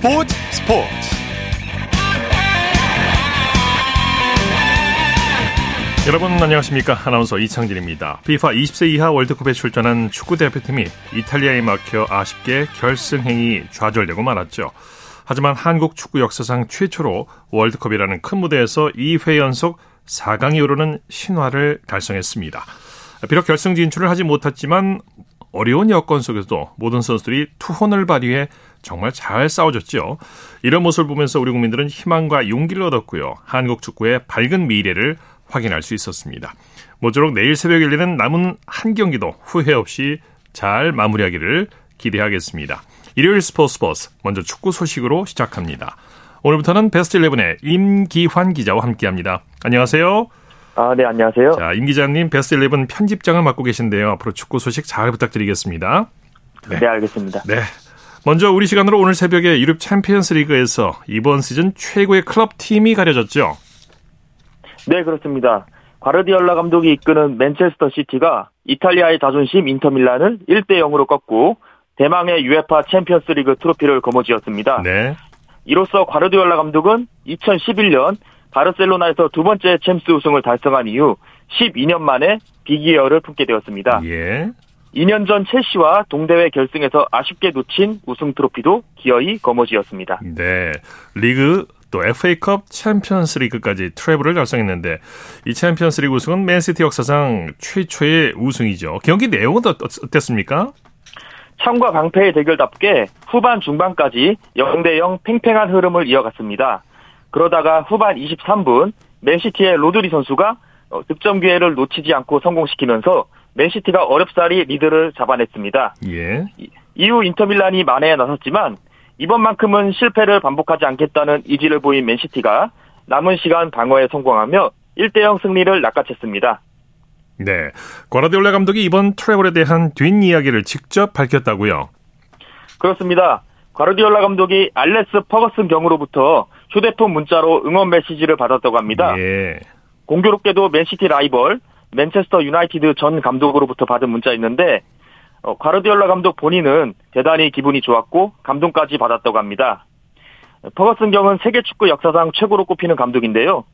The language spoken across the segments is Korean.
스포츠 스포츠. 여러분 안녕하십니까? 아나운서 이창진입니다. FIFA 20세 이하 월드컵에 출전한 축구 대표팀이 이탈리아에 막혀 아쉽게 결승행이 좌절되고 말았죠. 하지만 한국 축구 역사상 최초로 월드컵이라는 큰 무대에서 2회 연속 4강에 오르는 신화를 달성했습니다. 비록 결승 진출을 하지 못했지만 어려운 여건 속에서도 모든 선수들이 투혼을 발휘해 정말 잘 싸워줬죠. 이런 모습을 보면서 우리 국민들은 희망과 용기를 얻었고요. 한국 축구의 밝은 미래를 확인할 수 있었습니다. 모쪼록 내일 새벽 열리는 남은 한 경기도 후회 없이 잘 마무리하기를 기대하겠습니다. 일요일 스포츠 스포츠 먼저 축구 소식으로 시작합니다. 오늘부터는 베스트 11의 임기환 기자와 함께합니다. 안녕하세요. 아, 네, 안녕하세요. 자, 임 기자님 베스트 11 편집장을 맡고 계신데요. 앞으로 축구 소식 잘 부탁드리겠습니다. 네, 네 알겠습니다. 네. 먼저 우리 시간으로 오늘 새벽에 유럽 챔피언스 리그에서 이번 시즌 최고의 클럽 팀이 가려졌죠. 네, 그렇습니다. 과르디올라 감독이 이끄는 맨체스터 시티가 이탈리아의 자존심 인터밀란을 1대 0으로 꺾고 대망의 UEFA 챔피언스 리그 트로피를 거머쥐었습니다. 네. 이로써 과르디올라 감독은 2011년 바르셀로나에서 두 번째 챔스 우승을 달성한 이후 12년 만에 Big Ear를 품게 되었습니다. 예. 2년 전 첼시와 동대회 결승에서 아쉽게 놓친 우승 트로피도 기어이 거머쥐었습니다. 네. 리그 또 FA컵 챔피언스 리그까지 treble을 달성했는데 이 챔피언스 리그 우승은 맨시티 역사상 최초의 우승이죠. 경기 내용은 어땠습니까? 창과 방패의 대결답게 후반 중반까지 0대 0 팽팽한 흐름을 이어갔습니다. 그러다가 후반 23분 맨시티의 로드리 선수가 어, 득점 기회를 놓치지 않고 성공시키면서 맨시티가 어렵사리 리드를 잡아냈습니다. 예. 이후 인터밀란이 만회에 나섰지만 이번만큼은 실패를 반복하지 않겠다는 의지를 보인 맨시티가 남은 시간 방어에 성공하며 1대0 승리를 낚아챘습니다. 네. 과르디올라 감독이 이번 트래블에 대한 뒷이야기를 직접 밝혔다고요? 그렇습니다. 과르디올라 감독이 알렉스 퍼거슨 경으로부터 휴대폰 문자로 응원 메시지를 받았다고 합니다. 예. 공교롭게도 맨시티 라이벌 맨체스터 유나이티드 전 감독으로부터 받은 문자였는데 어, 과르디올라 감독 본인은 대단히 기분이 좋았고 감동까지 받았다고 합니다. 퍼거슨 경은 세계 축구 역사상 최고로 꼽히는 감독인데요.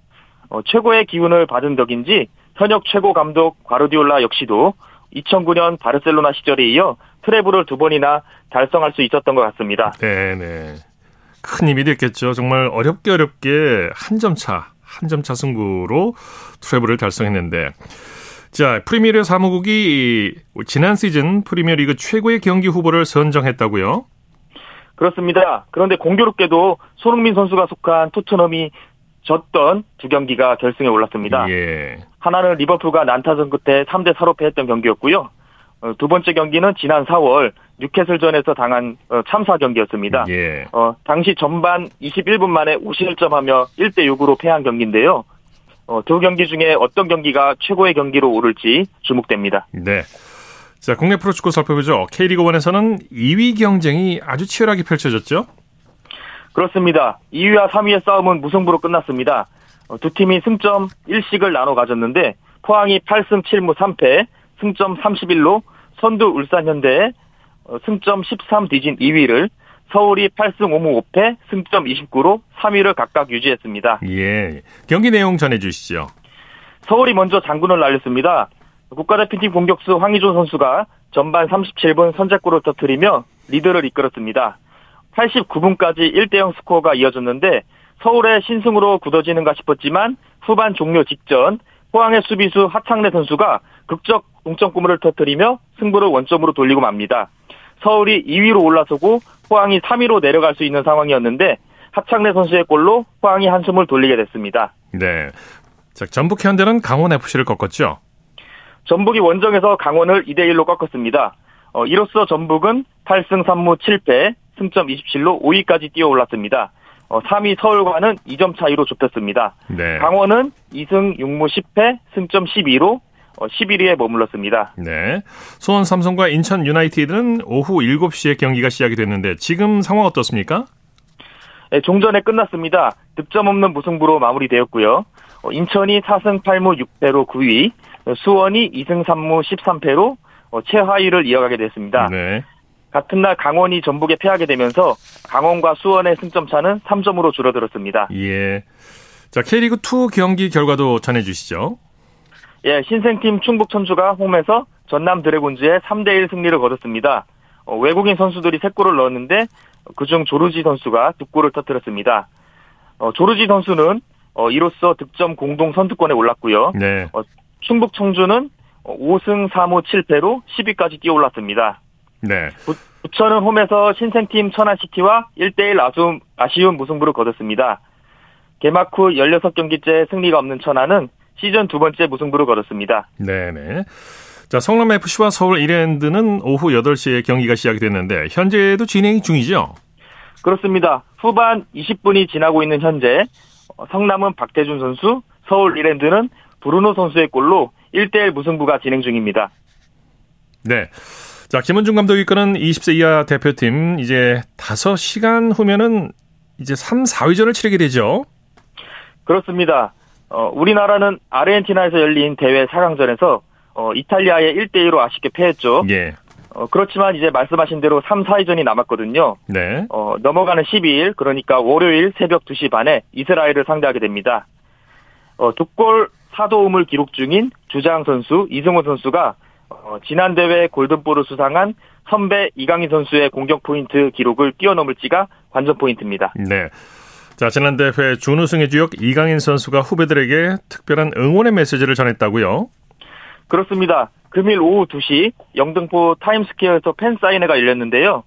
어, 최고의 기운을 받은 덕인지 현역 최고 감독 과르디올라 역시도 2009년 바르셀로나 시절에 이어 트래블을 두 번이나 달성할 수 있었던 것 같습니다. 네네. 큰 힘이 됐겠죠. 정말 어렵게 어렵게 한 점 차, 한 점 차 승부로 트래블을 달성했는데 자, 프리미어 사무국이 지난 시즌 프리미어리그 최고의 경기 후보를 선정했다고요? 그렇습니다. 그런데 공교롭게도 손흥민 선수가 속한 토트넘이 졌던 두 경기가 결승에 올랐습니다. 예. 하나는 리버풀과 난타전 끝에 3대 4로 패했던 경기였고요. 어, 두 번째 경기는 지난 4월 뉴캐슬전에서 당한 어, 참사 경기였습니다. 예. 어, 당시 전반 21분 만에 51점하며 1대 6으로 패한 경기인데요. 어, 두 경기 중에 어떤 경기가 최고의 경기로 오를지 주목됩니다. 네. 자, 국내 프로축구 살펴보죠. K리그 1에서는 2위 경쟁이 아주 치열하게 펼쳐졌죠? 그렇습니다. 2위와 3위의 싸움은 무승부로 끝났습니다. 어, 두 팀이 승점 1씩을 나눠 가졌는데 포항이 8승 7무 3패, 승점 31로 선두 울산현대에 어, 승점 13 뒤진 2위를 서울이 8승 5무 5패, 승점 29로 3위를 각각 유지했습니다. 예. 경기 내용 전해주시죠. 서울이 먼저 장군을 날렸습니다. 국가대표팀 공격수 황희조 선수가 전반 37분 선제골을 터뜨리며 리드를 이끌었습니다. 89분까지 1대0 스코어가 이어졌는데 서울의 신승으로 굳어지는가 싶었지만 후반 종료 직전 포항의 수비수 하창래 선수가 극적 동점골을 터뜨리며 승부를 원점으로 돌리고 맙니다. 서울이 2위로 올라서고 포항이 3위로 내려갈 수 있는 상황이었는데 하창래 선수의 골로 포항이 한숨을 돌리게 됐습니다. 네. 자, 전북 현대는 강원 FC를 꺾었죠. 전북이 원정에서 강원을 2대 1로 꺾었습니다. 어, 이로써 전북은 8승 3무 7패, 승점 27로 5위까지 뛰어 올랐습니다. 어, 3위 서울과는 2점 차이로 좁혔습니다. 네. 강원은 2승 6무 10패, 승점 12로 11위에 어, 머물렀습니다. 네. 수원 삼성과 인천 유나이티드는 오후 7시에 경기가 시작이 됐는데 지금 상황 어떻습니까? 네, 종전에 끝났습니다. 득점 없는 무승부로 마무리되었고요. 어, 인천이 4승 8무 6패로 9위, 수원이 2승 3무 13패로 어, 최하위를 이어가게 됐습니다. 네. 같은 날 강원이 전북에 패하게 되면서 강원과 수원의 승점 차는 3점으로 줄어들었습니다. 예. 자, K리그 2 경기 결과도 전해 주시죠. 예, 신생팀 충북 천주가 홈에서 전남 드래곤즈의 3대1 승리를 거뒀습니다. 어, 외국인 선수들이 3골을 넣었는데 그중 조르지 선수가 2골을 터뜨렸습니다. 어, 조르지 선수는 어, 이로써 득점 공동 선두권에 올랐고요. 네. 어, 충북 청주는 5승 3무 7패로 10위까지 뛰어올랐습니다. 네. 부, 부천은 홈에서 신생팀 천안시티와 1대1 아쉬움, 아쉬운 무승부를 거뒀습니다. 개막 후 16경기째 승리가 없는 천안은 시즌 두 번째 무승부를 거뒀습니다. 네네. 자, 성남FC와 서울 이랜드는 오후 8시에 경기가 시작이 됐는데 현재도 진행 중이죠? 그렇습니다. 후반 20분이 지나고 있는 현재 어, 성남은 박태준 선수, 서울 이랜드는 브루노 선수의 골로 1대1 무승부가 진행 중입니다. 네. 자, 김원중 감독이 이끄는 20세 이하 대표팀 이제 5시간 후면은 이제 3, 4위전을 치르게 되죠. 그렇습니다. 어, 우리나라는 아르헨티나에서 열린 대회 4강전에서 어, 이탈리아에 1대1로 아쉽게 패했죠. 예. 어, 그렇지만 이제 말씀하신 대로 3, 4위전이 남았거든요. 네. 어, 넘어가는 12일, 그러니까 월요일 새벽 2시 반에 이스라엘을 상대하게 됩니다. 어, 두골 사도움을 기록 중인 주장 선수 이승호 선수가 어, 지난 대회 골든볼을 수상한 선배 이강인 선수의 공격 포인트 기록을 뛰어넘을지가 관전 포인트입니다. 네. 자, 지난 대회 준우승의 주역 이강인 선수가 후배들에게 특별한 응원의 메시지를 전했다고요? 그렇습니다. 금일 오후 2시 영등포 타임스퀘어에서 팬 사인회가 열렸는데요.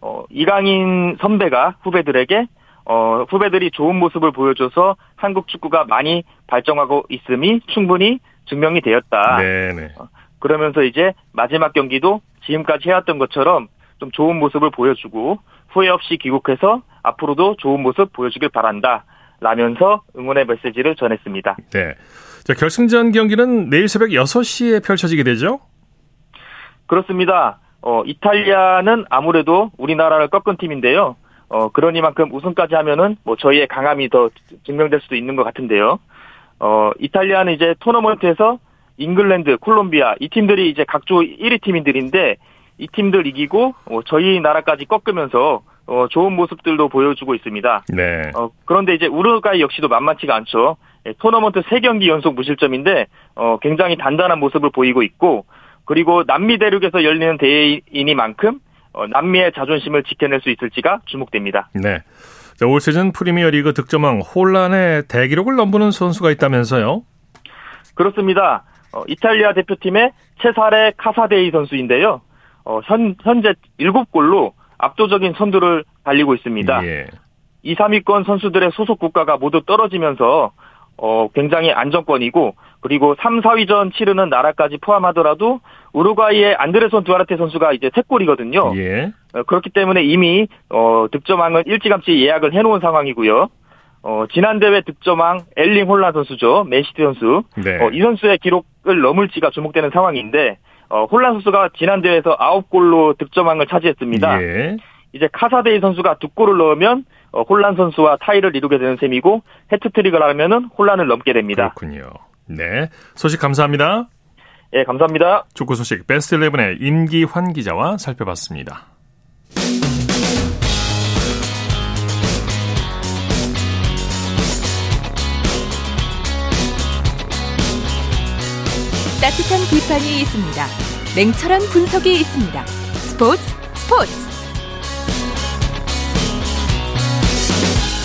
어, 이강인 선배가 후배들에게 어, 후배들이 좋은 모습을 보여줘서 한국 축구가 많이 발전하고 있음이 충분히 증명이 되었다. 네네. 어, 그러면서 이제 마지막 경기도 지금까지 해왔던 것처럼 좀 좋은 모습을 보여주고 후회 없이 귀국해서 앞으로도 좋은 모습 보여주길 바란다. 라면서 응원의 메시지를 전했습니다. 네. 자, 결승전 경기는 내일 새벽 6시에 펼쳐지게 되죠? 그렇습니다. 어, 이탈리아는 아무래도 우리나라를 꺾은 팀인데요. 어, 그러니만큼 우승까지 하면은 뭐 저희의 강함이 더 증명될 수도 있는 것 같은데요. 어, 이탈리아는 이제 토너먼트에서 잉글랜드, 콜롬비아 이 팀들이 이제 각조 1위 팀인들인데 이 팀들 이기고 어, 저희 나라까지 꺾으면서 어, 좋은 모습들도 보여주고 있습니다. 네. 어, 그런데 이제 우루과이 역시도 만만치가 않죠. 예, 토너먼트 3경기 연속 무실점인데 어, 굉장히 단단한 모습을 보이고 있고 그리고 남미 대륙에서 열리는 대회이니만큼 어, 남미의 자존심을 지켜낼 수 있을지가 주목됩니다. 네. 자, 올 시즌 프리미어리그 득점왕 혼란의 대기록을 넘보는 선수가 있다면서요? 그렇습니다. 어, 이탈리아 대표팀의 체사레 카사데이 선수인데요. 어, 현, 현재 7골로 압도적인 선두를 달리고 있습니다. 예. 2, 3위권 선수들의 소속 국가가 모두 떨어지면서 어, 굉장히 안정권이고 그리고 3, 4위전 치르는 나라까지 포함하더라도 우루과이의 안데르손 두아르테 선수가 이제 세 골이거든요. 예. 어, 그렇기 때문에 이미 어, 득점왕을 일찌감치 예약을 해놓은 상황이고요. 어, 지난 대회 득점왕 엘링 홀란 선수죠. 맨시티 선수. 네. 어, 이 선수의 기록을 넘을지가 주목되는 상황인데 어, 홀란 선수가 지난 대회에서 9골로 득점왕을 차지했습니다. 예. 이제 카사데이 선수가 두 골을 넣으면 어, 홀란 선수와 타이를 이루게 되는 셈이고 해트트릭을 하면은 홀란을 넘게 됩니다. 그렇군요. 네, 소식 감사합니다. 예, 감사합니다. 축구 소식 베스트 11의 임기환 기자와 살펴봤습니다. 따뜻한 비판이 있습니다. 냉철한 분석이 있습니다. 스포츠 스포츠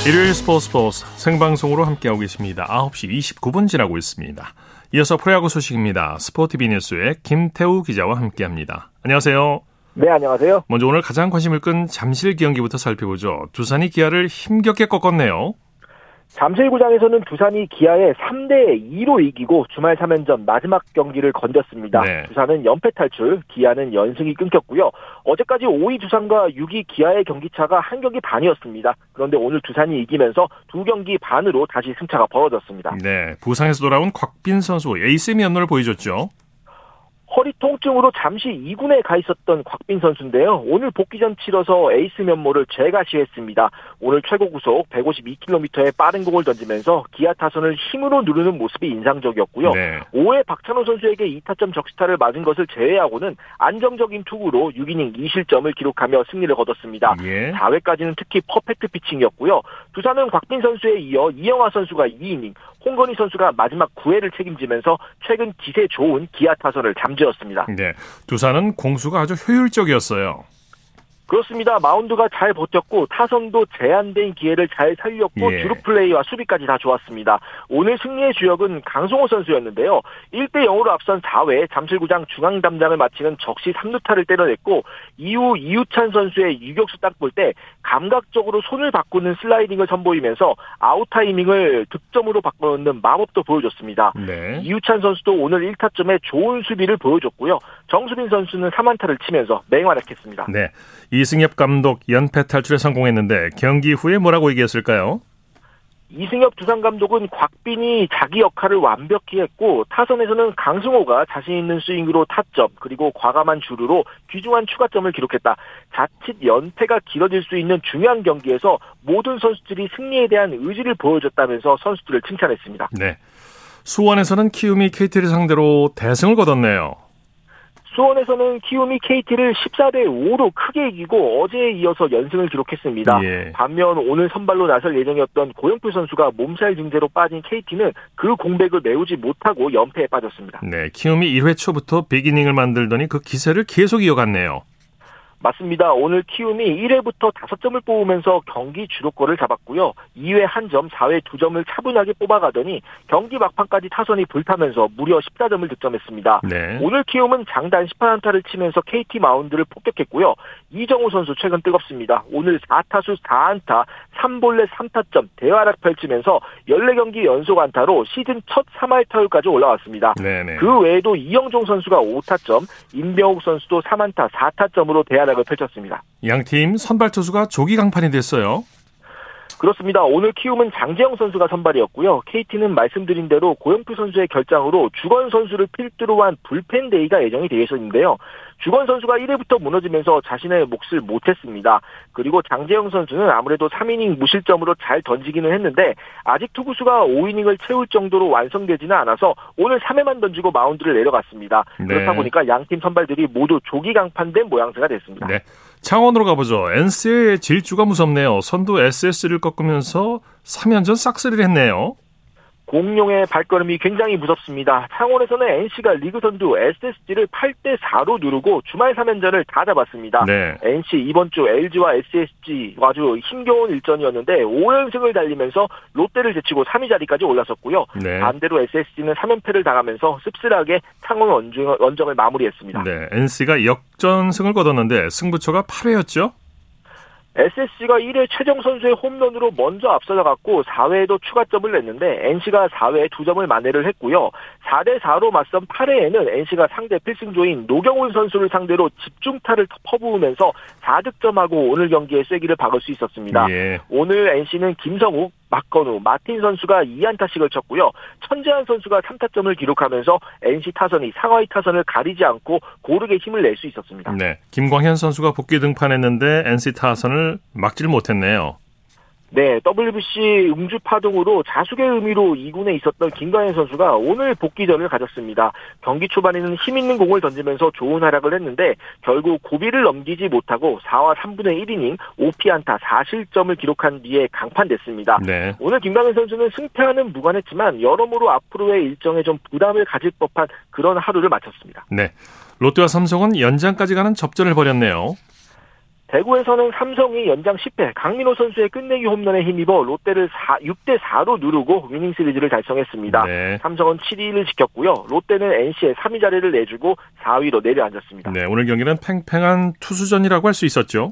일요일 스포츠 스포츠 생방송으로 함께하고 계십니다. 9시 29분 지나고 있습니다. 이어서 프로야구 소식입니다. 스포티비 뉴스의 김태우 기자와 함께합니다. 안녕하세요. 네, 안녕하세요. 먼저 오늘 가장 관심을 끈 잠실 경기부터 살펴보죠. 두산이 기아를 힘겹게 꺾었네요. 잠실구장에서는 두산이 기아에 3대 2로 이기고 주말 3연전 마지막 경기를 건졌습니다. 네. 두산은 연패 탈출, 기아는 연승이 끊겼고요. 어제까지 5위 두산과 6위 기아의 경기차가 한 경기 반이었습니다. 그런데 오늘 두산이 이기면서 두 경기 반으로 다시 승차가 벌어졌습니다. 네, 부상에서 돌아온 곽빈 선수 에이스의 면모를 보여줬죠. 허리 통증으로 잠시 2군에 가 있었던 곽빈 선수인데요. 오늘 복귀전 치러서 에이스 면모를 재과시했습니다. 오늘 최고 구속 152km의 빠른 공을 던지면서 기아 타선을 힘으로 누르는 모습이 인상적이었고요. 네. 5회 박찬호 선수에게 2타점 적시타를 맞은 것을 제외하고는 안정적인 투구로 6이닝 2실점을 기록하며 승리를 거뒀습니다. 예. 4회까지는 특히 퍼펙트 피칭이었고요. 두산은 곽빈 선수에 이어 이영하 선수가 2이닝, 홍건희 선수가 마지막 9회를 책임지면서 최근 기세 좋은 기아 타선을 잠재 웠습니다. 네, 두산은 공수가 아주 효율적이었어요. 그렇습니다. 마운드가 잘 버텼고 타선도 제한된 기회를 잘 살렸고 예. 주루 플레이와 수비까지 다 좋았습니다. 오늘 승리의 주역은 강승호 선수였는데요. 1대 0으로 앞선 4회 잠실구장 중앙 담장을 맞히는 적시 3루타를 때려냈고 이후 이유찬 선수의 유격수 땅볼 때 감각적으로 손을 바꾸는 슬라이딩을 선보이면서 아웃 타이밍을 득점으로 바꿔놓는 마법도 보여줬습니다. 네. 이유찬 선수도 오늘 1타점에 좋은 수비를 보여줬고요. 정수빈 선수는 3안타를 치면서 맹활약했습니다. 네. 이승엽 감독 연패 탈출에 성공했는데 경기 후에 뭐라고 얘기했을까요? 이승엽 두산 감독은 곽빈이 자기 역할을 완벽히 했고 타선에서는 강승호가 자신 있는 스윙으로 타점 그리고 과감한 주루로 귀중한 추가점을 기록했다. 자칫 연패가 길어질 수 있는 중요한 경기에서 모든 선수들이 승리에 대한 의지를 보여줬다면서 선수들을 칭찬했습니다. 네. 수원에서는 키움이 KT를 상대로 대승을 거뒀네요. 수원에서는 키움이 KT를 14대 5로 크게 이기고 어제에 이어서 연승을 기록했습니다. 예. 반면 오늘 선발로 나설 예정이었던 고영표 선수가 몸살 증세로 빠진 KT는 그 공백을 메우지 못하고 연패에 빠졌습니다. 네, 키움이 1회 초부터 비기닝을 만들더니 그 기세를 계속 이어갔네요. 맞습니다. 오늘 키움이 1회부터 5점을 뽑으면서 경기 주도권을 잡았고요. 2회 1점, 4회 2점을 차분하게 뽑아가더니 경기 막판까지 타선이 불타면서 무려 14점을 득점했습니다. 네. 오늘 키움은 장단 18안타를 치면서 KT 마운드를 폭격했고요. 이정우 선수 최근 뜨겁습니다. 오늘 4타수 4안타, 3볼넷 3타점 대활약 펼치면서 14경기 연속 안타로 시즌 첫 3할 타율까지 올라왔습니다. 네네. 그 외에도 이형종 선수가 5타점, 임병욱 선수도 3안타 4타점으로 대활약 활약을 펼쳤습니다. 양팀 선발 투수가 조기 강판이 됐어요. 그렇습니다. 오늘 키움은 장재영 선수가 선발이었고요. KT는 말씀드린 대로 고영표 선수의 결장으로 주권 선수를 필두로 한 불펜 데이가 예정이 되어 있었는데요. 주권 선수가 1회부터 무너지면서 자신의 몫을 못했습니다. 그리고 장재영 선수는 아무래도 3이닝 무실점으로 잘 던지기는 했는데 아직 투구수가 5이닝을 채울 정도로 완성되지는 않아서 오늘 3회만 던지고 마운드를 내려갔습니다. 네. 그렇다 보니까 양팀 선발들이 모두 조기 강판된 모양새가 됐습니다. 네. 창원으로 가보죠. NC의 질주가 무섭네요. 선두 SS를 꺾으면서 3연전 싹쓸이를 했네요. 공룡의 발걸음이 굉장히 무섭습니다. 창원에서는 NC가 리그 선두 SSG를 8대 4로 누르고 주말 3연전을 다 잡았습니다. 네. NC 이번 주 LG와 SSG 아주 힘겨운 일전이었는데 5연승을 달리면서 롯데를 제치고 3위 자리까지 올라섰고요. 네. 반대로 SSG는 3연패를 당하면서 씁쓸하게 창원 원정, 원정을 마무리했습니다. 네. NC가 역전승을 거뒀는데 승부처가 8회였죠? SSG가 1회 최정 선수의 홈런으로 먼저 앞서나갔고 4회에도 추가점을 냈는데 NC가 4회에 2점을 만회를 했고요. 4대 4로 맞선 8회에는 NC가 상대 필승조인 노경훈 선수를 상대로 집중타를 퍼부으면서 4득점하고 오늘 경기에 쐐기를 박을 수 있었습니다. 예. 오늘 NC는 김성욱, 박건우, 마틴 선수가 2안타씩을 쳤고요. 천재한 선수가 3타점을 기록하면서 NC 타선이 상하이 타선을 가리지 않고 고르게 힘을 낼 수 있었습니다. 네, 김광현 선수가 복귀 등판했는데 NC 타선을 막질 못했네요. 네, WBC 음주 파동으로 자숙의 의미로 2군에 있었던 김광현 선수가 오늘 복귀전을 가졌습니다. 경기 초반에는 힘 있는 공을 던지면서 좋은 활약을 했는데 결국 고비를 넘기지 못하고 4와 3분의 1이닝 5피안타 4실점을 기록한 뒤에 강판됐습니다. 네. 오늘 김광현 선수는 승패와는 무관했지만 여러모로 앞으로의 일정에 좀 부담을 가질 법한 그런 하루를 마쳤습니다. 네. 롯데와 삼성은 연장까지 가는 접전을 벌였네요. 대구에서는 삼성이 연장 10회 강민호 선수의 끝내기 홈런에 힘입어 롯데를 4, 6대 4로 누르고 위닝 시리즈를 달성했습니다. 네. 삼성은 7위를 지켰고요. 롯데는 NC에 3위 자리를 내주고 4위로 내려앉았습니다. 네, 오늘 경기는 팽팽한 투수전이라고 할 수 있었죠.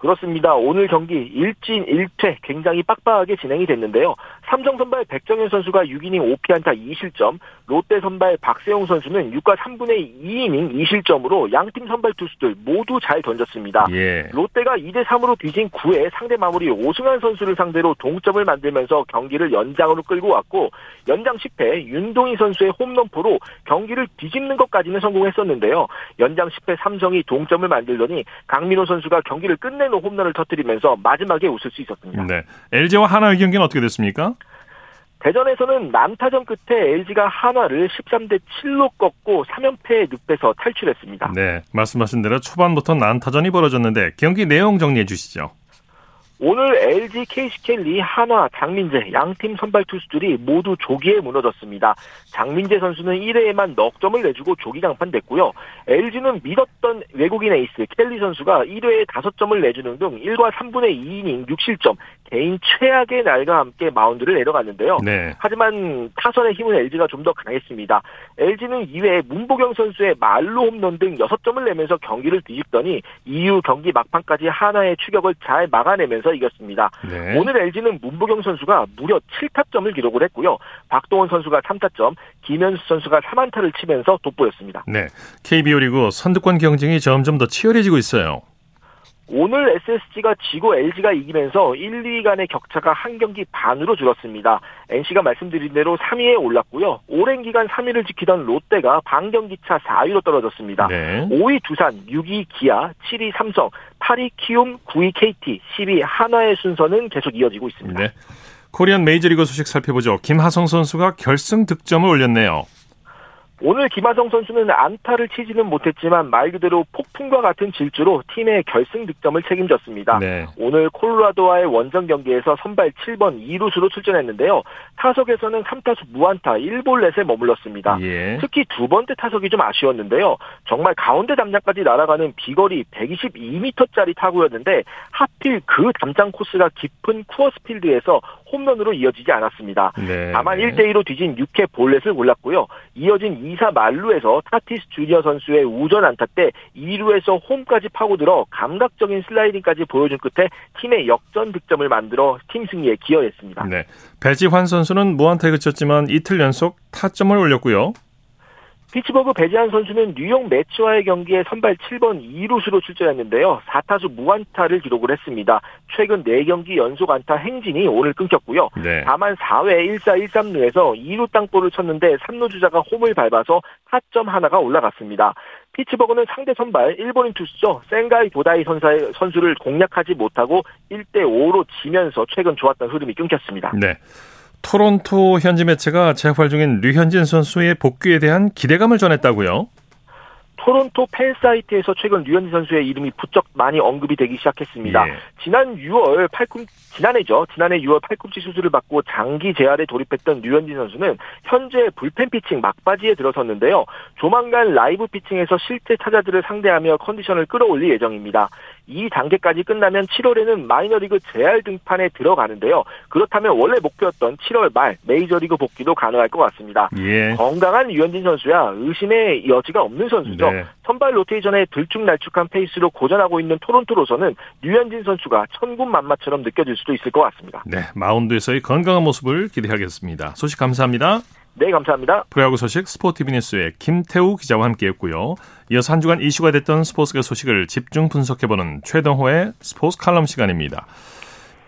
그렇습니다. 오늘 경기 일진 1퇴 굉장히 빡빡하게 진행이 됐는데요. 삼성 선발 백정현 선수가 6이닝 5피안타 2실점, 롯데 선발 박세용 선수는 6과 3분의 2이닝 2실점으로 양팀 선발 투수들 모두 잘 던졌습니다. 예. 롯데가 2대 3으로 뒤진 9회 상대 마무리 오승환 선수를 상대로 동점을 만들면서 경기를 연장으로 끌고 왔고 연장 10회 윤동희 선수의 홈런포로 경기를 뒤집는 것까지는 성공했었는데요. 연장 10회 삼성이 동점을 만들더니 강민호 선수가 경기를 끝내 끝내는 홈런을 터뜨리면서 마지막에 웃을 수 있었습니다. 네. LG와 하나의 경기는 어떻게 됐습니까? 대전에서는 난타전 끝에 LG가 한화를 13대 7로 꺾고 3연패에 늪에서 탈출했습니다. 네, 말씀하신 대로 초반부터 난타전이 벌어졌는데 경기 내용 정리해 주시죠. 오늘 LG, KC켈리, 한화, 장민재 양팀 선발 투수들이 모두 조기에 무너졌습니다. 장민재 선수는 1회에만 넉 점을 내주고 조기 강판됐고요. LG는 믿었던 외국인 에이스 켈리 선수가 1회에 5점을 내주는 등 1과 3분의 2이닝 6실점 개인 최악의 날과 함께 마운드를 내려갔는데요. 네. 하지만 타선의 힘은 LG가 좀 더 강했습니다. LG는 2회에 문보경 선수의 말로 홈런 등 6점을 내면서 경기를 뒤집더니 이후 경기 막판까지 하나의 추격을 잘 막아내면서 이겼습니다. 네. 오늘 LG는 문보경 선수가 무려 7타점을 기록을 했고요. 박동원 선수가 3타점, 김현수 선수가 3안타를 치면서 돋보였습니다. 네. KBO 리그 선두권 경쟁이 점점 더 치열해지고 있어요. 오늘 SSG가 지고 LG가 이기면서 1, 2위 간의 격차가 한 경기 반으로 줄었습니다. NC가 말씀드린 대로 3위에 올랐고요. 오랜 기간 3위를 지키던 롯데가 반경기차 4위로 떨어졌습니다. 네. 5위 두산, 6위 기아, 7위 삼성, 8위 키움, 9위 KT, 10위 하나의 순서는 계속 이어지고 있습니다. 네. 코리안 메이저리그 소식 살펴보죠. 김하성 선수가 결승 득점을 올렸네요. 오늘 김하성 선수는 안타를 치지는 못했지만 말 그대로 폭풍과 같은 질주로 팀의 결승 득점을 책임졌습니다. 네. 오늘 콜로라도와의 원정 경기에서 선발 7번 2루수로 출전했는데요. 타석에서는 3타수 무안타 1볼넷에 머물렀습니다. 예. 특히 두 번째 타석이 좀 아쉬웠는데요. 정말 가운데 담장까지 날아가는 비거리 122m짜리 타구였는데 하필 그 담장 코스가 깊은 쿠어스필드에서 홈런으로 이어지지 않았습니다. 네. 다만 1대2로 뒤진 6회 볼넷을 골랐고요. 이어진 2사 만루에서 타티스 주니어 선수의 우전 안타 때 2루에서 홈까지 파고들어 감각적인 슬라이딩까지 보여준 끝에 팀의 역전 득점을 만들어 팀 승리에 기여했습니다. 네. 배지환 선수는 무안타에 그쳤지만 이틀 연속 타점을 올렸고요. 피츠버그 배지한 선수는 뉴욕 매치와의 경기에 선발 7번 2루수로 출전했는데요. 4타수 무안타를 기록을 했습니다. 최근 4경기 연속 안타 행진이 오늘 끊겼고요. 네. 다만 4회 1사 1삼루에서 2루 땅볼을 쳤는데 3루 주자가 홈을 밟아서 타점 하나가 올라갔습니다. 피츠버그는 상대 선발 일본인 투수죠. 센가이 도다이 선사의 선수를 공략하지 못하고 1대 5로 지면서 최근 좋았던 흐름이 끊겼습니다. 네. 토론토 현지 매체가 재활 중인 류현진 선수의 복귀에 대한 기대감을 전했다고요? 토론토 팬 사이트에서 최근 류현진 선수의 이름이 부쩍 많이 언급이 되기 시작했습니다. 예. 지난 6월 팔꿈 지난해죠. 지난해 6월 팔꿈치 수술을 받고 장기 재활에 돌입했던 류현진 선수는 현재 불펜 피칭 막바지에 들어섰는데요. 조만간 라이브 피칭에서 실제 타자들을 상대하며 컨디션을 끌어올릴 예정입니다. 이 단계까지 끝나면 7월에는 마이너리그 재활 등판에 들어가는데요. 그렇다면 원래 목표였던 7월 말 메이저리그 복귀도 가능할 것 같습니다. 예. 건강한 류현진 선수야 의심의 여지가 없는 선수죠. 네. 선발 로테이션에 들쭉날쭉한 페이스로 고전하고 있는 토론토로서는 류현진 선수가 천군만마처럼 느껴질 수도 있을 것 같습니다. 네, 마운드에서의 건강한 모습을 기대하겠습니다. 소식 감사합니다. 네, 감사합니다. 프로야구 소식 스포티비 뉴스의 김태우 기자와 함께했고요. 이어서 한 주간 이슈가 됐던 스포츠계 소식을 집중 분석해보는 최동호의 스포츠 칼럼 시간입니다.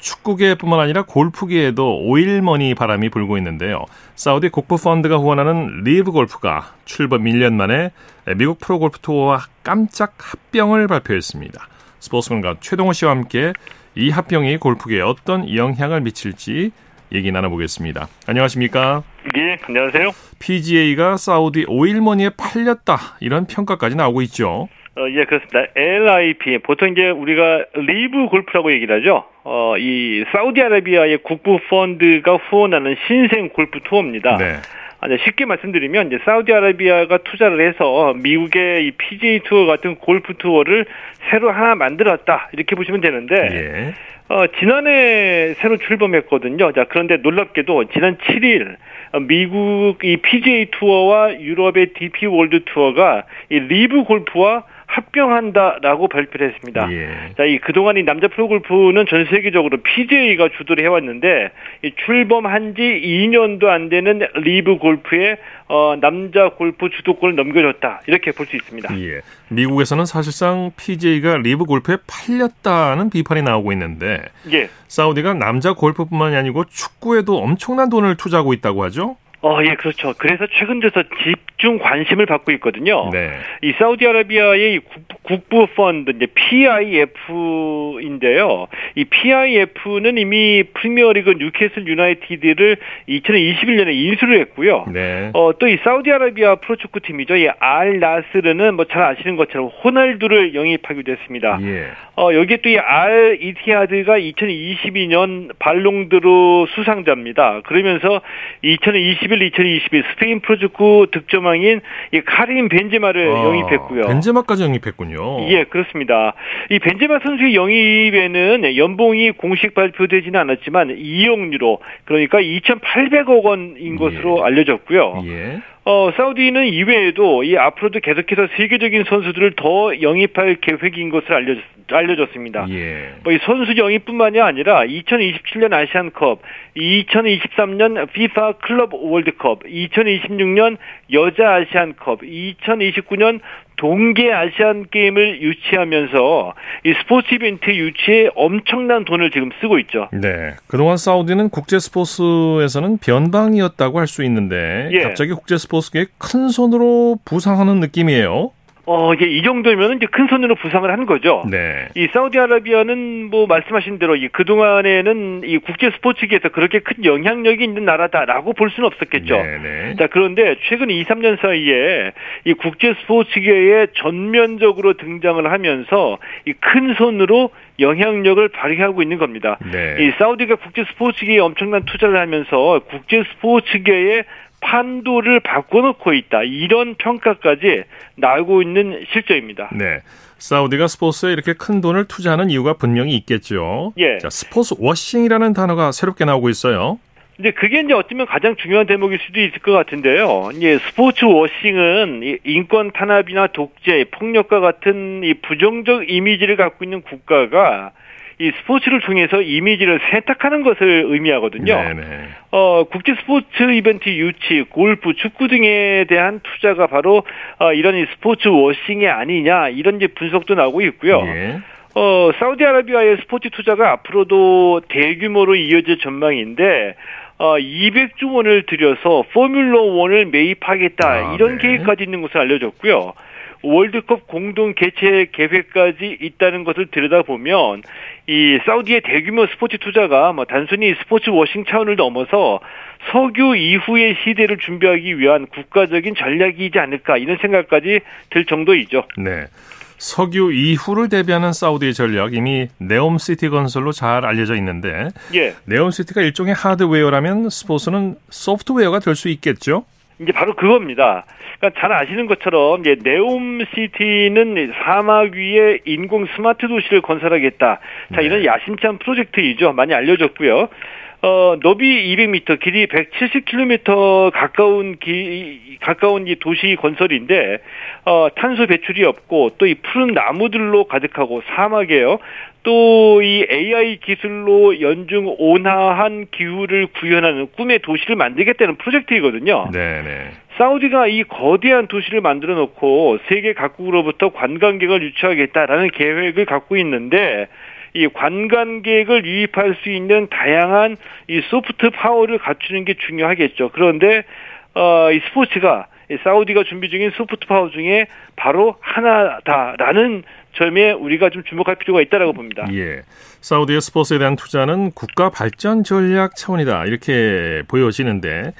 축구계뿐만 아니라 골프계에도 오일머니 바람이 불고 있는데요. 사우디 국부 펀드가 후원하는 리브 골프가 출범 1년 만에 미국 프로 골프 투어와 깜짝 합병을 발표했습니다. 스포츠평론가 최동호 씨와 함께 이 합병이 골프계에 어떤 영향을 미칠지 얘기 나눠보겠습니다. 안녕하십니까? 예, 안녕하세요. PGA가 사우디 오일머니에 팔렸다 이런 평가까지 나오고 있죠. 어, 예, 그렇습니다. LIV 보통 이제 우리가 리브 골프라고 얘기를 하죠. 어, 이 사우디아라비아의 국부 펀드가 후원하는 신생 골프 투어입니다. 네. 아, 쉽게 말씀드리면 이제 사우디아라비아가 투자를 해서 미국의 이 PGA 투어 같은 골프 투어를 새로 하나 만들었다 이렇게 보시면 되는데 예. 어, 지난해 새로 출범했거든요. 자 그런데 놀랍게도 지난 7일 미국 이 PGA 투어와 유럽의 DP 월드 투어가 이 리브 골프와 합병한다라고 발표를 했습니다. 예. 자, 이 그동안 이 남자 프로골프는 전 세계적으로 PGA가 주도를 해왔는데 이 출범한 지 2년도 안 되는 리브 골프에 어, 남자 골프 주도권을 넘겨줬다 이렇게 볼 수 있습니다. 예. 미국에서는 사실상 PGA가 리브 골프에 팔렸다는 비판이 나오고 있는데 예. 사우디가 남자 골프뿐만이 아니고 축구에도 엄청난 돈을 투자하고 있다고 하죠? 어, 예, 그렇죠. 그래서 최근 들어서 집중 관심을 받고 있거든요. 네. 이 사우디아라비아의 국부 펀드 이제 PIF인데요. 이 PIF는 이미 프리미어리그 뉴캐슬 유나이티드를 2021년에 인수를 했고요. 네. 어, 또 이 사우디아라비아 프로축구 팀이죠. 이 알 나스르는 뭐 잘 아시는 것처럼 호날두를 영입하기도 했습니다. 예. 어, 여기에 또 이 알 이티하드가 2022년 발롱드로 수상자입니다. 그러면서 2021 2021 스페인 프로축구 득점왕인 이 카림 벤제마를 아, 영입했고요. 벤제마까지 영입했군요. 예, 그렇습니다. 이 벤제마 선수의 영입에는 연봉이 공식 발표되지는 않았지만 이용료로 그러니까 2,800억 원인 것으로 예. 알려졌고요. 예. 어, 사우디는 이외에도 이 앞으로도 계속해서 세계적인 선수들을 더 영입할 계획인 것을 알려졌, 알려졌습니다. 예. 뭐이 선수 영입뿐만이 아니라 2027년 아시안컵, 2023년 FIFA 클럽 월드컵, 2026년 여자 아시안컵, 2029년 동계 아시안 게임을 유치하면서 이 스포츠 이벤트 유치에 엄청난 돈을 지금 쓰고 있죠. 네. 그동안 사우디는 국제 스포츠에서는 변방이었다고 할 수 있는데 예. 갑자기 국제 스포츠계에 큰 손으로 부상하는 느낌이에요. 어, 이게 이 정도면 이제 큰 손으로 부상을 한 거죠. 네. 이 사우디아라비아는 뭐 말씀하신 대로 이 그동안에는 이 국제 스포츠계에서 그렇게 큰 영향력이 있는 나라다라고 볼 수는 없었겠죠. 네네. 네. 자, 그런데 최근 2, 3년 사이에 이 국제 스포츠계에 전면적으로 등장을 하면서 이 큰 손으로 영향력을 발휘하고 있는 겁니다. 네. 이 사우디가 국제 스포츠계에 엄청난 투자를 하면서 국제 스포츠계에 판도를 바꿔놓고 있다. 이런 평가까지 나오고 있는 실정입니다. 네. 사우디가 스포츠에 이렇게 큰 돈을 투자하는 이유가 분명히 있겠죠. 예. 자, 스포츠 워싱이라는 단어가 새롭게 나오고 있어요. 근데 그게 이제 어쩌면 가장 중요한 대목일 수도 있을 것 같은데요. 이제 스포츠 워싱은 인권 탄압이나 독재, 폭력과 같은 이 부정적 이미지를 갖고 있는 국가가 이 스포츠를 통해서 이미지를 세탁하는 것을 의미하거든요. 네네. 어, 국제 스포츠 이벤트 유치, 골프, 축구 등에 대한 투자가 바로 어, 이런 이 스포츠 워싱이 아니냐 이런 이제 분석도 나오고 있고요. 예. 어, 사우디아라비아의 스포츠 투자가 앞으로도 대규모로 이어질 전망인데 어, 200조 원을 들여서 포뮬러 1을 매입하겠다 아, 이런 네. 계획까지 있는 것을 알려졌고요. 월드컵 공동 개최 계획까지 있다는 것을 들여다보면 이 사우디의 대규모 스포츠 투자가 뭐 단순히 스포츠 워싱 차원을 넘어서 석유 이후의 시대를 준비하기 위한 국가적인 전략이지 않을까 이런 생각까지 들 정도이죠. 네. 석유 이후를 대비하는 사우디의 전략 이미 네옴시티 건설로 잘 알려져 있는데 예. 네옴시티가 일종의 하드웨어라면 스포츠는 소프트웨어가 될 수 있겠죠? 이제 바로 그겁니다. 그러니까 잘 아시는 것처럼 이제 네옴시티는 사막 위에 인공 스마트 도시를 건설하겠다. 자, 네. 이런 야심찬 프로젝트이죠. 많이 알려졌고요. 어, 너비 200m, 길이 170km 가까운 기, 가까운 이 도시 건설인데, 어, 탄소 배출이 없고, 또 이 푸른 나무들로 가득하고 사막이에요. 또 이 AI 기술로 연중 온화한 기후를 구현하는 꿈의 도시를 만들겠다는 프로젝트이거든요. 네네. 사우디가 이 거대한 도시를 만들어 놓고 세계 각국으로부터 관광객을 유치하겠다라는 계획을 갖고 있는데, 이 관광객을 유입할 수 있는 다양한 이 소프트 파워를 갖추는 게 중요하겠죠. 그런데 어, 이 스포츠가 이 사우디가 준비 중인 소프트 파워 중에 바로 하나다라는 점에 우리가 좀 주목할 필요가 있다라고 봅니다. 예. 사우디의 스포츠에 대한 투자는 국가 발전 전략 차원이다. 이렇게 보여지는데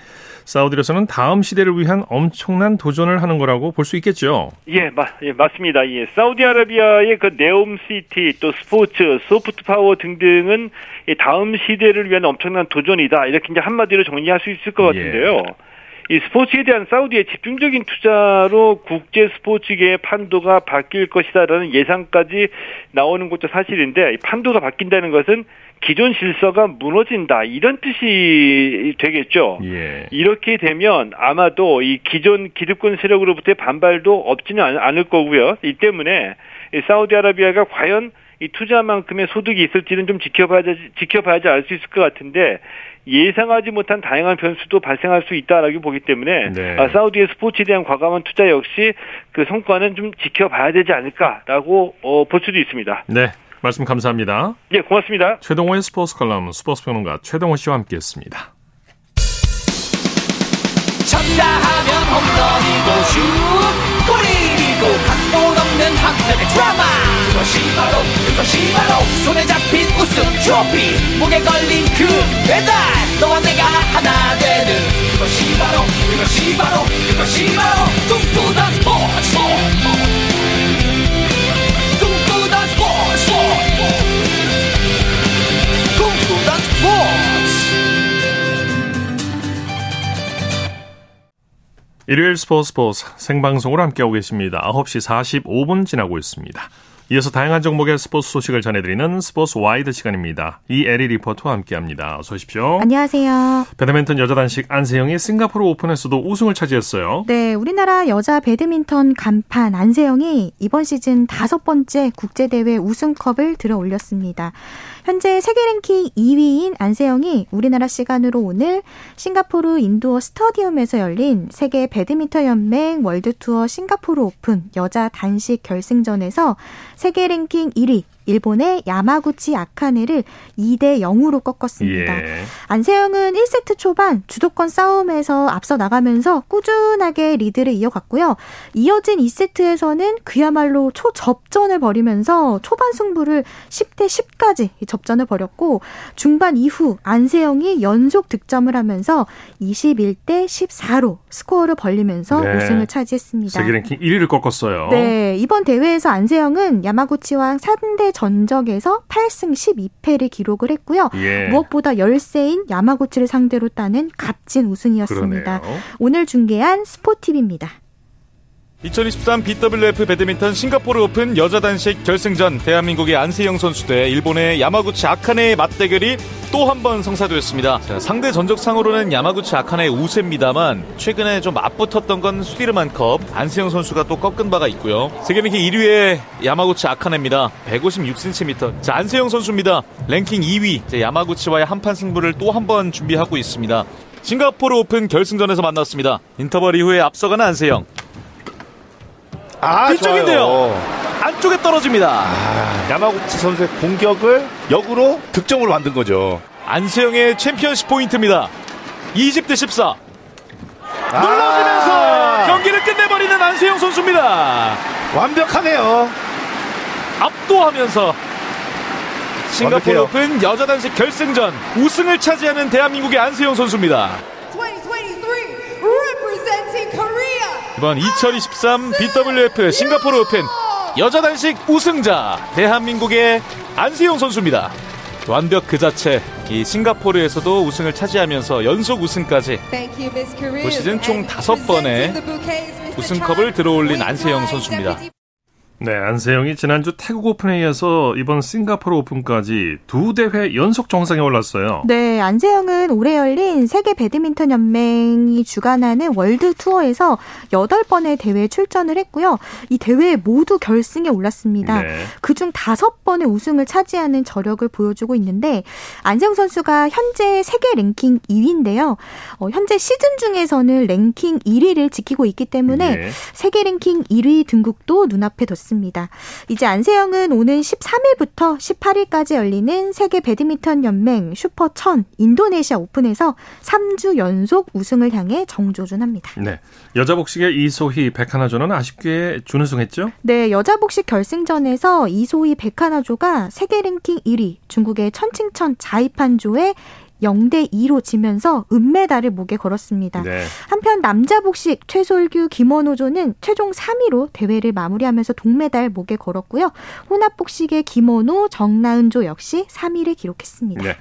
사우디로서는 다음 시대를 위한 엄청난 도전을 하는 거라고 볼 수 있겠죠. 예, 마, 예, 맞습니다. 예, 사우디아라비아의 그 네옴시티 또 스포츠, 소프트 파워 등등은 다음 시대를 위한 엄청난 도전이다. 이렇게 이제 한마디로 정리할 수 있을 것 같은데요. 예. 이 스포츠에 대한 사우디의 집중적인 투자로 국제 스포츠계의 판도가 바뀔 것이다라는 예상까지 나오는 것도 사실인데 판도가 바뀐다는 것은 기존 질서가 무너진다 이런 뜻이 되겠죠. 예. 이렇게 되면 아마도 이 기존 기득권 세력으로부터의 반발도 없지는 않을 거고요. 이 때문에 사우디아라비아가 과연 이 투자만큼의 소득이 있을지는 좀 지켜봐야지 지켜봐야지 알 수 있을 것 같은데 예상하지 못한 다양한 변수도 발생할 수 있다라고 보기 때문에 네. 아, 사우디의 스포츠에 대한 과감한 투자 역시 그 성과는 좀 지켜봐야 되지 않을까라고 어, 볼 수도 있습니다. 네. 말씀 감사합니다. 예, 고맙습니다. 최동호의 스포츠 칼럼 스포츠 평론가 최동호 씨와 함께했습니다. 쳤다 하면 홈런이고 슛 골이고 각본 없는 한편의 드라마 그것이 바로 그것이 바로. 손에 잡힌 우승 트로피 목에 걸린 그 배달. 너와 내가 하나 되는 그것이 바로 그것이 바로 그것이 바로. 꿈꾸던 스포츠 일요일 스포츠 스포츠 생방송으로 함께하고 계십니다. 9시 45분 지나고 있습니다. 이어서 다양한 종목의 스포츠 소식을 전해드리는 스포츠 와이드 시간입니다. 이 에리 리포터와 함께합니다. 어서 오십시오. 안녕하세요. 배드민턴 여자 단식 안세영이 싱가포르 오픈에서도 우승을 차지했어요. 네, 우리나라 여자 배드민턴 간판 안세영이 이번 시즌 다섯 번째 국제대회 우승컵을 들어 올렸습니다. 현재 세계 랭킹 2위인 안세영이 우리나라 시간으로 오늘 싱가포르 인도어 스타디움에서 열린 세계 배드민턴 연맹 월드투어 싱가포르 오픈 여자 단식 결승전에서 세계 랭킹 1위 일본의 야마구치 아카네를 2대 0으로 꺾었습니다. 예. 안세영은 1세트 초반 주도권 싸움에서 앞서 나가면서 꾸준하게 리드를 이어갔고요. 이어진 2세트에서는 그야말로 초접전을 벌이면서 초반 승부를 10대 10까지 접전을 벌였고 중반 이후 안세영이 연속 득점을 하면서 21대 14로 스코어를 벌리면서 네. 우승을 차지했습니다. 세계 랭킹 1위를 꺾었어요. 네, 이번 대회에서 안세영은 야마구치와 상대 전적에서 8승 12패를 기록을 했고요. 예. 무엇보다 열세인 야마구치를 상대로 따는 값진 우승이었습니다. 그러네요. 오늘 중계한 스포티비입니다. 2023 BWF 배드민턴 싱가포르 오픈 여자 단식 결승전 대한민국의 안세영 선수 대 일본의 야마구치 아카네의 맞대결이 또 한 번 성사되었습니다. 자, 상대 전적상으로는 야마구치 아카네의 우세입니다만 최근에 좀 맞붙었던 건 수디르만 컵 안세영 선수가 또 꺾은 바가 있고요. 세계랭킹 1위의 야마구치 아카네입니다. 156cm. 자, 안세영 선수입니다. 랭킹 2위 야마구치와의 한판 승부를 또 한 번 준비하고 있습니다. 싱가포르 오픈 결승전에서 만났습니다. 인터벌 이후에 앞서가는 안세영. 아, 뒤쪽인데요. 좋아요. 안쪽에 떨어집니다. 아, 야마구치 선수의 공격을 역으로 득점으로 만든 거죠. 안세영의 챔피언십 포인트입니다. 20대 14. 아~ 눌러지면서 경기를 끝내버리는 안세영 선수입니다. 완벽하네요. 압도하면서 싱가포르 오픈 여자 단식 결승전 우승을 차지하는 대한민국의 안세영 선수입니다. 이번 2023 BWF 싱가포르 오픈 여자 단식 우승자 대한민국의 안세영 선수입니다. 완벽 그 자체 이 싱가포르에서도 우승을 차지하면서 연속 우승까지 올 시즌 총 다섯 번의 우승컵을 들어올린 안세영 선수입니다. 네, 안세영이 지난주 태국 오픈에 이어서 이번 싱가포르 오픈까지 두 대회 연속 정상에 올랐어요. 네, 안세영은 올해 열린 세계 배드민턴 연맹이 주관하는 월드 투어에서 8번의 대회에 출전을 했고요. 이 대회 모두 결승에 올랐습니다. 네. 그중 5번의 우승을 차지하는 저력을 보여주고 있는데 안세영 선수가 현재 세계 랭킹 2위인데요. 어, 현재 시즌 중에서는 랭킹 1위를 지키고 있기 때문에 네. 세계 랭킹 1위 등극도 눈앞에 뒀습니다. 있습니다. 이제 안세영은 오는 13일부터 18일까지 열리는 세계 배드민턴 연맹 슈퍼 1000 인도네시아 오픈에서 3주 연속 우승을 향해 정조준합니다. 네. 여자 복식의 이소희 백하나조는 아쉽게 준우승했죠? 네, 여자 복식 결승전에서 이소희 백하나조가 세계 랭킹 1위 중국의 천칭천 자이판조의 0대 2로 지면서 은메달을 목에 걸었습니다. 네. 한편 남자 복식 최솔규 김원호조는 최종 3위로 대회를 마무리하면서 동메달 목에 걸었고요. 혼합 복식의 김원호 정나은조 역시 3위를 기록했습니다. 네.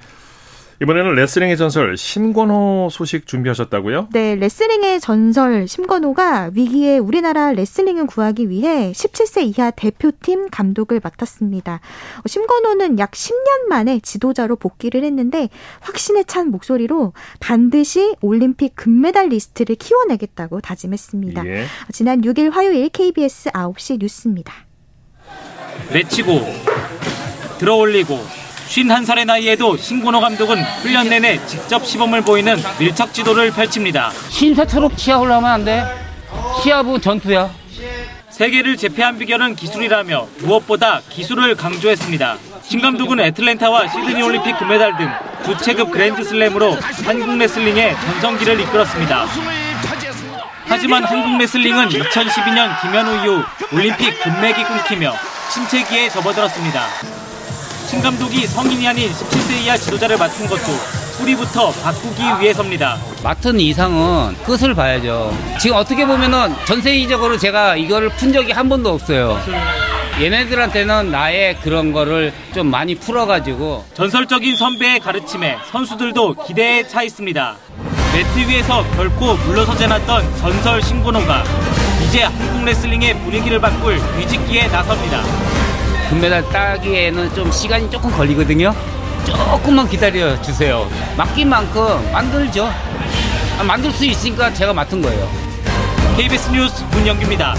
이번에는 레슬링의 전설 심권호 소식 준비하셨다고요? 네, 레슬링의 전설 심권호가 위기의 우리나라 레슬링을 구하기 위해 17세 이하 대표팀 감독을 맡았습니다. 심권호는 약 10년 만에 지도자로 복귀를 했는데 확신에 찬 목소리로 반드시 올림픽 금메달리스트를 키워내겠다고 다짐했습니다. 예. 지난 6일 화요일 KBS 9시 뉴스입니다. 내치고 들어올리고 51살의 나이에도 신건호 감독은 훈련 내내 직접 시범을 보이는 밀착 지도를 펼칩니다. 신사처럼 시합을 하면 안 돼. 시합은 전투야. 세계를 제패한 비결은 기술이라며 무엇보다 기술을 강조했습니다. 신 감독은 애틀랜타와 시드니 올림픽 금메달 등 두 체급 그랜드슬램으로 한국 레슬링의 전성기를 이끌었습니다. 하지만 한국 레슬링은 2012년 김현우 이후 올림픽 금맥이 끊기며 침체기에 접어들었습니다. 신 감독이 성인이 아닌 17세 이하 지도자를 맡은 것도 뿌리부터 바꾸기 위해서입니다. 맡은 이상은 끝을 봐야죠. 지금 어떻게 보면은 전세계적으로 제가 이거를 푼 적이 한 번도 없어요. 얘네들한테는 나의 그런 거를 좀 많이 풀어가지고 전설적인 선배의 가르침에 선수들도 기대에 차 있습니다. 매트 위에서 결코 물러서지 않았던 전설 신고노가 이제 한국 레슬링의 분위기를 바꿀 뒤집기에 나섭니다. 금메달 따기에는 좀 시간이 조금 걸리거든요. 조금만 기다려 주세요. 맡긴 만큼 만들죠. 아, 만들 수 있으니까 제가 맡은 거예요. KBS 뉴스 문영규입니다.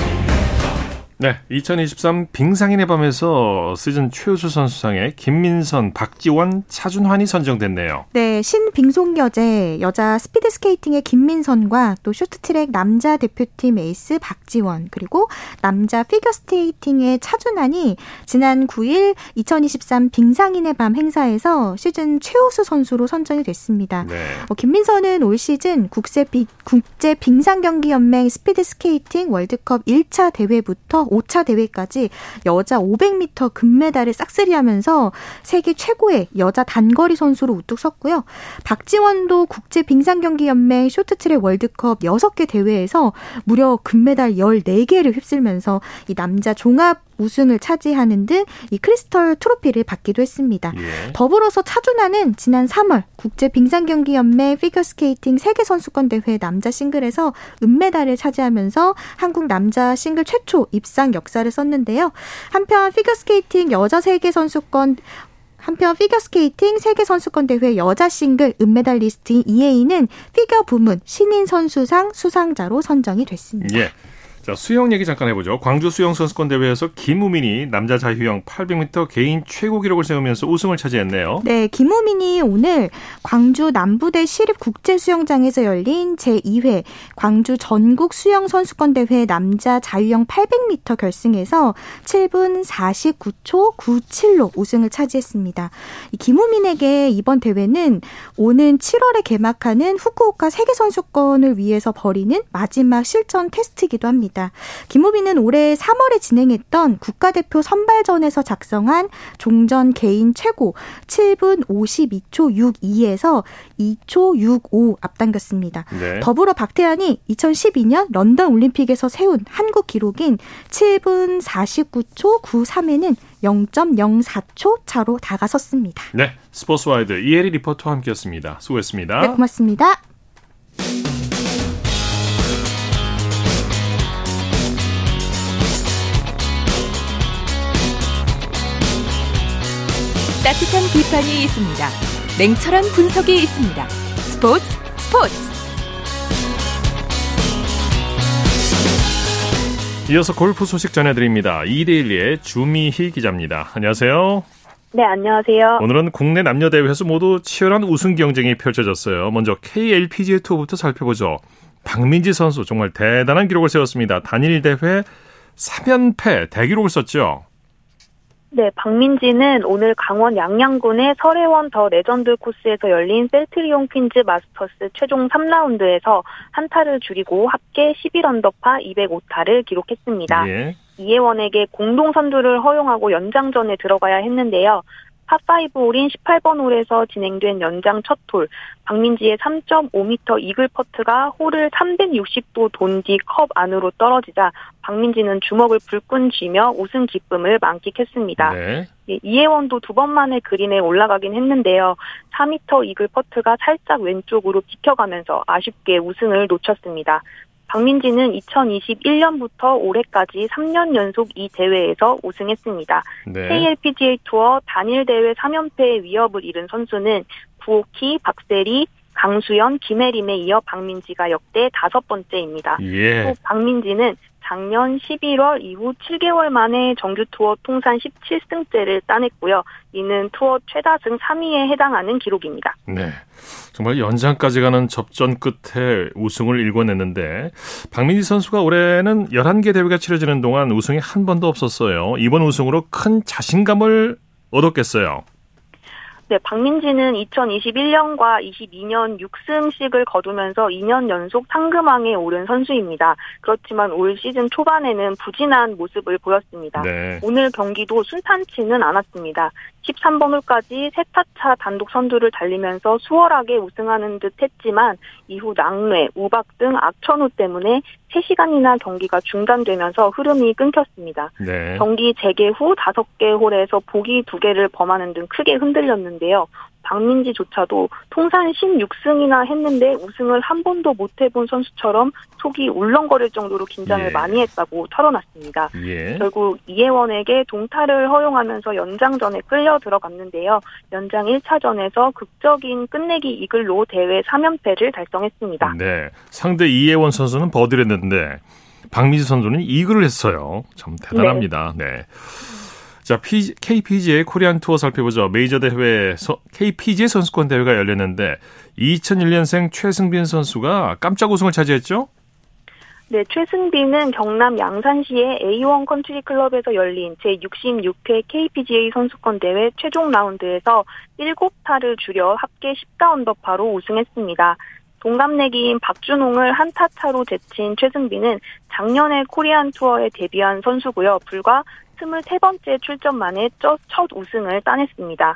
네, 2023 빙상인의 밤에서 시즌 최우수 선수상에 김민선, 박지원, 차준환이 선정됐네요. 네, 신빙속여제 여자 스피드 스케이팅의 김민선과 또 쇼트트랙 남자 대표팀 에이스 박지원 그리고 남자 피겨 스케이팅의 차준환이 지난 9일 2023 빙상인의 밤 행사에서 시즌 최우수 선수로 선정이 됐습니다. 네. 어, 김민선은 올 시즌 국제, 비, 국제 빙상 경기 연맹 스피드 스케이팅 월드컵 1차 대회부터 5차 대회까지 여자 500m 금메달을 싹쓸이하면서 세계 최고의 여자 단거리 선수로 우뚝 섰고요. 박지원도 국제 빙상 경기 연맹 쇼트트랙 월드컵 6개 대회에서 무려 금메달 14개를 휩쓸면서 이 남자 종합 우승을 차지하는 등 이 크리스털 트로피를 받기도 했습니다. 예. 더불어서 차준환은 지난 3월 국제 빙상 경기 연맹 피겨스케이팅 세계 선수권 대회 남자 싱글에서 은메달을 차지하면서 한국 남자 싱글 최초 입상 역사를 썼는데요. 한편 피겨스케이팅 여자 세계 선수권 한편 피겨스케이팅 세계선수권대회 여자 싱글 은메달리스트인 이해인은 피겨 부문 신인 선수상 수상자로 선정이 됐습니다. 예. 자, 수영 얘기 잠깐 해보죠. 광주 수영 선수권 대회에서 김우민이 남자 자유형 800m 개인 최고 기록을 세우면서 우승을 차지했네요. 네, 김우민이 오늘 광주 남부대 시립 국제 수영장에서 열린 제2회 광주 전국 수영 선수권 대회 남자 자유형 800m 결승에서 7분 49초 97로 우승을 차지했습니다. 이 김우민에게 이번 대회는 오는 7월에 개막하는 후쿠오카 세계 선수권을 위해서 벌이는 마지막 실전 테스트이기도 합니다. 있습니다. 김우빈은 올해 3월에 진행했던 국가대표 선발전에서 작성한 종전 개인 최고 7분 52초 62에서 2초 65 앞당겼습니다. 네. 더불어 박태환이 2012년 런던 올림픽에서 세운 한국 기록인 7분 49초 93에는 0.04초 차로 다가섰습니다. 네, 스포츠와이드 이혜리 리포터와 함께했습니다. 수고했습니다. 네, 고맙습니다. 따뜻한 비판이 있습니다. 냉철한 분석이 있습니다. 스포츠 스포츠. 이어서 골프 소식 전해드립니다. 이데일리의 주미희 기자입니다. 안녕하세요. 네, 안녕하세요. 오늘은 국내 남녀 대회에서 모두 치열한 우승 경쟁이 펼쳐졌어요. 먼저 KLPGA 투어부터 살펴보죠. 박민지 선수 정말 대단한 기록을 세웠습니다. 단일 대회 3연패 대기록을 썼죠. 네, 박민지는 오늘 강원 양양군의 설해원 더 레전드 코스에서 열린 셀트리온 퀸즈 마스터스 최종 3라운드에서 한 타를 줄이고 합계 11언더파 205타를 기록했습니다. 예. 이예원에게 공동 선두를 허용하고 연장전에 들어가야 했는데요. 파5 홀인 18번 홀에서 진행된 연장 첫 홀, 박민지의 3.5m 이글 퍼트가 홀을 360도 돈 뒤 컵 안으로 떨어지자 박민지는 주먹을 불끈 쥐며 우승 기쁨을 만끽했습니다. 네. 예, 이혜원도 두 번 만에 그린에 올라가긴 했는데요. 4m 이글 퍼트가 살짝 왼쪽으로 비켜가면서 아쉽게 우승을 놓쳤습니다. 박민지는 2021년부터 올해까지 3년 연속 이 대회에서 우승했습니다. 네. KLPGA 투어 단일 대회 3연패의 위협을 잃은 선수는 구오키, 박세리, 강수연, 김혜림에 이어 박민지가 역대 다섯 번째입니다. 예. 또 박민지는 작년 11월 이후 7개월 만에 정규 투어 통산 17승째를 따냈고요. 이는 투어 최다승 3위에 해당하는 기록입니다. 네. 정말 연장까지 가는 접전 끝에 우승을 일궈냈는데 박민지 선수가 올해는 11개 대회가 치러지는 동안 우승이 한 번도 없었어요. 이번 우승으로 큰 자신감을 얻었겠어요. 네, 박민지는 2021년과 22년 6승씩을 거두면서 2년 연속 상금왕에 오른 선수입니다. 그렇지만 올 시즌 초반에는 부진한 모습을 보였습니다. 네. 오늘 경기도 순탄치는 않았습니다. 13번 홀까지 세타차 단독 선두를 달리면서 수월하게 우승하는 듯 했지만 이후 낙뢰, 우박 등 악천후 때문에 3시간이나 경기가 중단되면서 흐름이 끊겼습니다. 네. 경기 재개 후 5개 홀에서 보기 2개를 범하는 등 크게 흔들렸는데요. 박민지조차도 통산 16승이나 했는데 우승을 한 번도 못 해본 선수처럼 속이 울렁거릴 정도로 긴장을 예. 많이 했다고 털어놨습니다. 예. 결국 이혜원에게 동타를 허용하면서 연장전에 끌려 들어갔는데요. 연장 1차전에서 극적인 끝내기 이글로 대회 3연패를 달성했습니다. 네. 상대 이혜원 선수는 버디를 했는데 박민지 선수는 이글을 했어요. 참 대단합니다. 네. 네. 자, KPGA 코리안 투어 살펴보죠. 메이저 대회 KPGA 선수권 대회가 열렸는데 2001년생 최승빈 선수가 깜짝 우승을 차지했죠? 네, 최승빈은 경남 양산시의 A1 컨트리 클럽에서 열린 제66회 KPGA 선수권 대회 최종 라운드에서 7타를 줄여 합계 14언더파로 우승했습니다. 동갑내기인 박준홍을 한타 차로 제친 최승빈은 작년에 코리안 투어에 데뷔한 선수고요. 불과 23번째 출전 만에 첫 우승을 따냈습니다.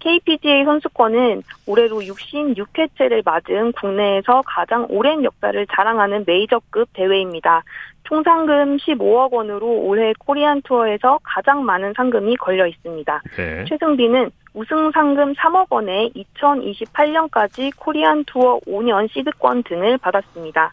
KPGA 선수권은 올해로 66회째를 맞은 국내에서 가장 오랜 역사를 자랑하는 메이저급 대회입니다. 총 상금 15억 원으로 올해 코리안 투어에서 가장 많은 상금이 걸려 있습니다. 네. 최승비는 우승 상금 3억 원에 2028년까지 코리안 투어 5년 시드권 등을 받았습니다.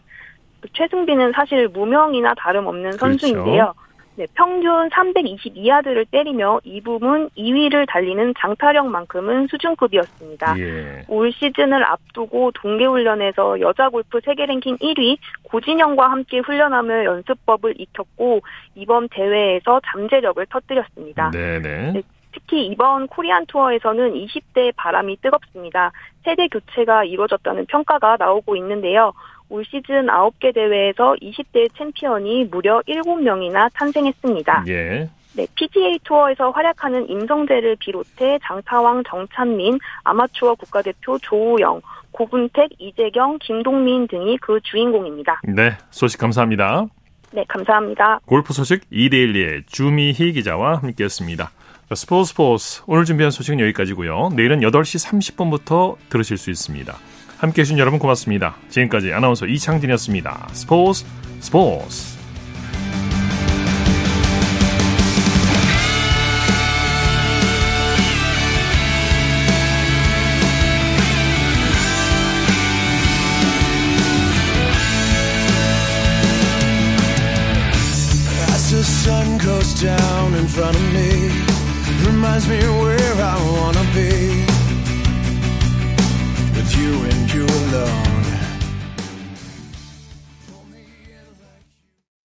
최승비는 사실 무명이나 다름없는 그렇죠. 선수인데요. 네, 평균 322야드를 때리며 이 부분 2위를 달리는 장타력만큼은 수준급이었습니다. 예. 올 시즌을 앞두고 동계훈련에서 여자 골프 세계 랭킹 1위 고진영과 함께 훈련하며 연습법을 익혔고 이번 대회에서 잠재력을 터뜨렸습니다. 네네. 네, 특히 이번 코리안 투어에서는 20대 바람이 뜨겁습니다. 세대 교체가 이루어졌다는 평가가 나오고 있는데요. 올 시즌 9개 대회에서 20대 챔피언이 무려 7명이나 탄생했습니다. 예. 네, PGA 투어에서 활약하는 임성재를 비롯해 장타왕 정찬민, 아마추어 국가대표 조우영, 고분택, 이재경, 김동민 등이 그 주인공입니다. 네, 소식 감사합니다. 네, 감사합니다. 골프 소식 이데일리의 주미희 기자와 함께했습니다. 스포츠 스포츠 오늘 준비한 소식은 여기까지고요. 내일은 8시 30분부터 들으실 수 있습니다. 함께 해 주신 여러분 고맙습니다. 지금까지 아나운서 이창진이었습니다. 스포츠 스포츠